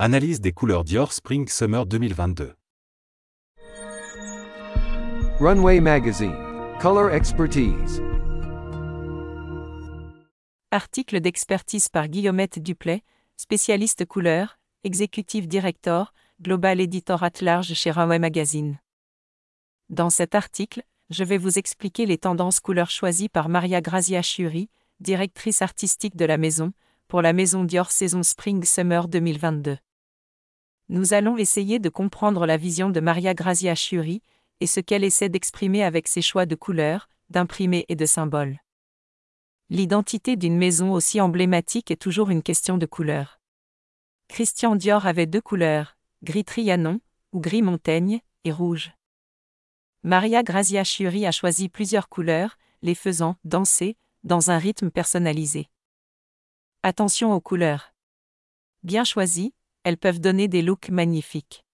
Analyse des couleurs Dior Spring Summer 2022. Runway Magazine. Color Expertise. Article d'expertise par Guillaumette Duplay, spécialiste couleur, executive director, global editor at large chez Runway Magazine. Dans cet article, je vais vous expliquer les tendances couleurs choisies par Maria Grazia Chiuri, directrice artistique de la maison, pour la maison Dior saison Spring Summer 2022. Nous allons essayer de comprendre la vision de Maria Grazia Chiuri et ce qu'elle essaie d'exprimer avec ses choix de couleurs, d'imprimés et de symboles. L'identité d'une maison aussi emblématique est toujours une question de couleur. Christian Dior avait deux couleurs, gris Trianon, ou gris Montaigne, et rouge. Maria Grazia Chiuri a choisi plusieurs couleurs, les faisant danser, dans un rythme personnalisé. Attention aux couleurs. Bien choisies, elles peuvent donner des looks magnifiques.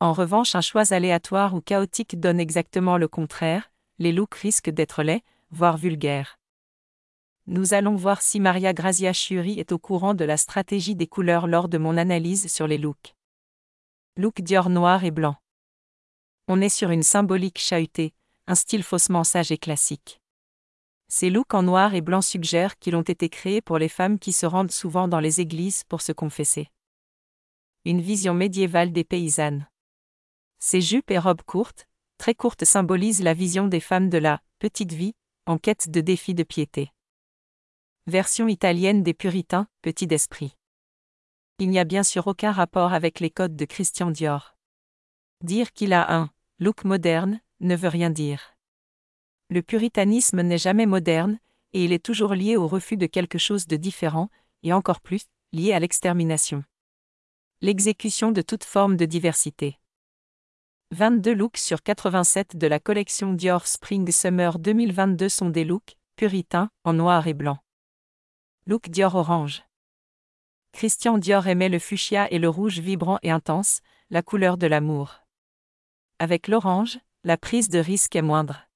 En revanche, un choix aléatoire ou chaotique donne exactement le contraire, les looks risquent d'être laids, voire vulgaires. Nous allons voir si Maria Grazia Chiuri est au courant de la stratégie des couleurs lors de mon analyse sur les looks. Look Dior noir et blanc. On est sur une symbolique chahutée, un style faussement sage et classique. Ces looks en noir et blanc suggèrent qu'ils ont été créés pour les femmes qui se rendent souvent dans les églises pour se confesser. Une vision médiévale des paysannes. Ces jupes et robes courtes, très courtes symbolisent la vision des femmes de la petite vie, en quête de défis de piété. Version italienne des puritains, petit d'esprit. Il n'y a bien sûr aucun rapport avec les codes de Christian Dior. Dire qu'il a un look moderne ne veut rien dire. Le puritanisme n'est jamais moderne, et il est toujours lié au refus de quelque chose de différent, et encore plus, lié à l'extermination. L'exécution de toute forme de diversité. 22 looks sur 87 de la collection Dior Spring Summer 2022 sont des looks puritains, en noir et blanc. Look Dior orange. Christian Dior aimait le fuchsia et le rouge vibrant et intense, la couleur de l'amour. Avec l'orange, la prise de risque est moindre.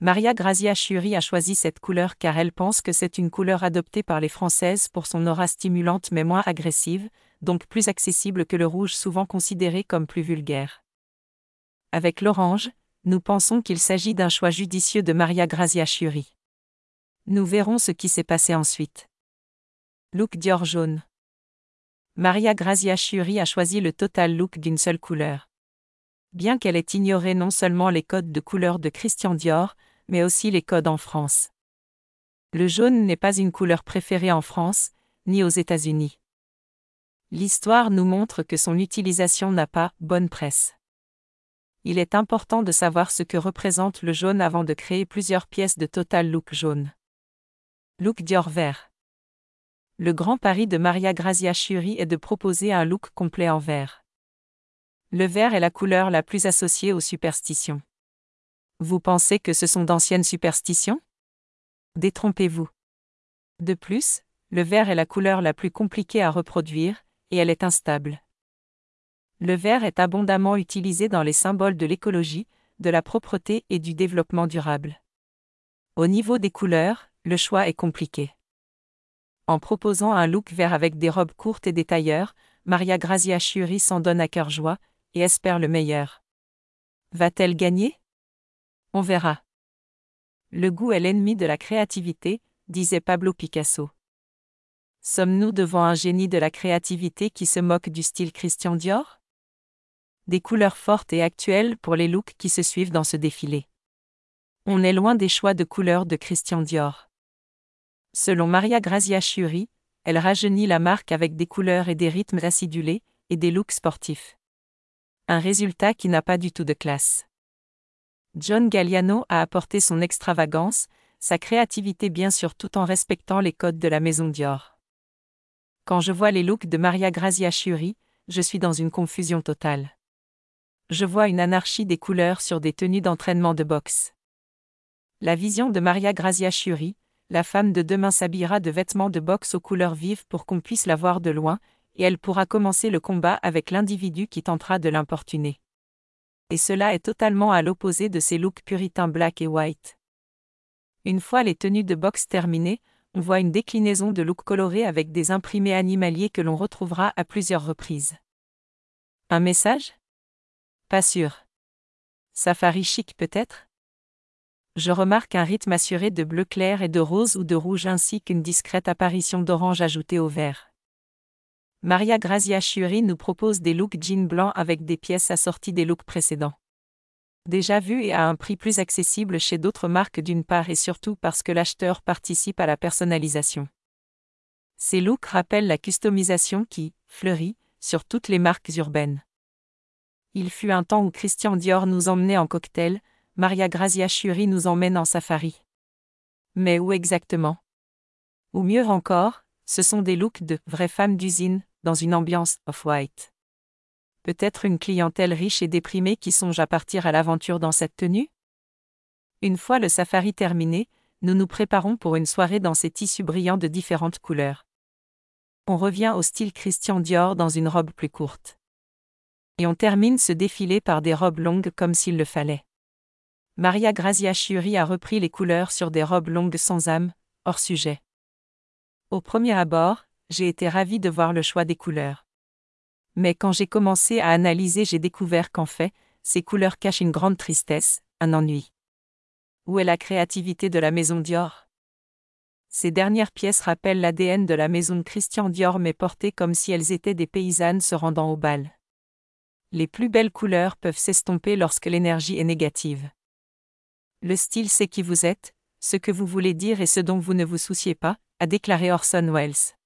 Maria Grazia Chiuri a choisi cette couleur car elle pense que c'est une couleur adoptée par les Françaises pour son aura stimulante mais moins agressive, donc plus accessible que le rouge souvent considéré comme plus vulgaire. Avec l'orange, nous pensons qu'il s'agit d'un choix judicieux de Maria Grazia Chiuri. Nous verrons ce qui s'est passé ensuite. Look Dior jaune. Maria Grazia Chiuri a choisi le total look d'une seule couleur. Bien qu'elle ait ignoré non seulement les codes de couleur de Christian Dior, mais aussi les codes en France. Le jaune n'est pas une couleur préférée en France, ni aux États-Unis. L'histoire nous montre que son utilisation n'a pas bonne presse. Il est important de savoir ce que représente le jaune avant de créer plusieurs pièces de total look jaune. Look Dior vert. Le grand pari de Maria Grazia Chiuri est de proposer un look complet en vert. Le vert est la couleur la plus associée aux superstitions. Vous pensez que ce sont d'anciennes superstitions? Détrompez-vous. De plus, le vert est la couleur la plus compliquée à reproduire, et elle est instable. Le vert est abondamment utilisé dans les symboles de l'écologie, de la propreté et du développement durable. Au niveau des couleurs, le choix est compliqué. En proposant un look vert avec des robes courtes et des tailleurs, Maria Grazia Chiuri s'en donne à cœur joie, et espère le meilleur. Va-t-elle gagner? On verra. Le goût est l'ennemi de la créativité, disait Pablo Picasso. Sommes-nous devant un génie de la créativité qui se moque du style Christian Dior? Des couleurs fortes et actuelles pour les looks qui se suivent dans ce défilé. On est loin des choix de couleurs de Christian Dior. Selon Maria Grazia Chiuri, elle rajeunit la marque avec des couleurs et des rythmes acidulés, et des looks sportifs. Un résultat qui n'a pas du tout de classe. John Galliano a apporté son extravagance, sa créativité bien sûr tout en respectant les codes de la maison Dior. Quand je vois les looks de Maria Grazia Chiuri, je suis dans une confusion totale. Je vois une anarchie des couleurs sur des tenues d'entraînement de boxe. La vision de Maria Grazia Chiuri, la femme de demain s'habillera de vêtements de boxe aux couleurs vives pour qu'on puisse la voir de loin, et elle pourra commencer le combat avec l'individu qui tentera de l'importuner. Et cela est totalement à l'opposé de ces looks puritains black et white. Une fois les tenues de boxe terminées, on voit une déclinaison de look coloré avec des imprimés animaliers que l'on retrouvera à plusieurs reprises. Un message? Pas sûr. Safari chic peut-être? Je remarque un rythme assuré de bleu clair et de rose ou de rouge ainsi qu'une discrète apparition d'orange ajoutée au vert. Maria Grazia Chiuri nous propose des looks jean blanc avec des pièces assorties des looks précédents. Déjà vu et à un prix plus accessible chez d'autres marques d'une part et surtout parce que l'acheteur participe à la personnalisation. Ces looks rappellent la customisation qui, fleurit, sur toutes les marques urbaines. Il fut un temps où Christian Dior nous emmenait en cocktail, Maria Grazia Chiuri nous emmène en safari. Mais où exactement? Ou mieux encore, ce sont des looks de vraies femmes d'usine, dans une ambiance off-white. Peut-être une clientèle riche et déprimée qui songe à partir à l'aventure dans cette tenue? Une fois le safari terminé, nous nous préparons pour une soirée dans ces tissus brillants de différentes couleurs. On revient au style Christian Dior dans une robe plus courte. Et on termine ce défilé par des robes longues comme s'il le fallait. Maria Grazia Chiuri a repris les couleurs sur des robes longues sans âme, hors sujet. Au premier abord, j'ai été ravie de voir le choix des couleurs. Mais quand j'ai commencé à analyser, j'ai découvert qu'en fait, ces couleurs cachent une grande tristesse, un ennui. Où est la créativité de la maison Dior? Ces dernières pièces rappellent l'ADN de la maison de Christian Dior mais portées comme si elles étaient des paysannes se rendant au bal. Les plus belles couleurs peuvent s'estomper lorsque l'énergie est négative. Le style c'est qui vous êtes, ce que vous voulez dire et ce dont vous ne vous souciez pas, a déclaré Orson Welles.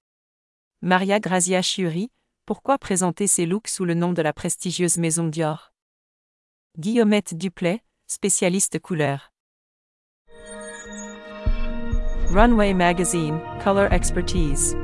Maria Grazia Chiuri, pourquoi présenter ses looks sous le nom de la prestigieuse maison Dior? Guillaumette Duplay, spécialiste couleur. Runway Magazine, Color Expertise.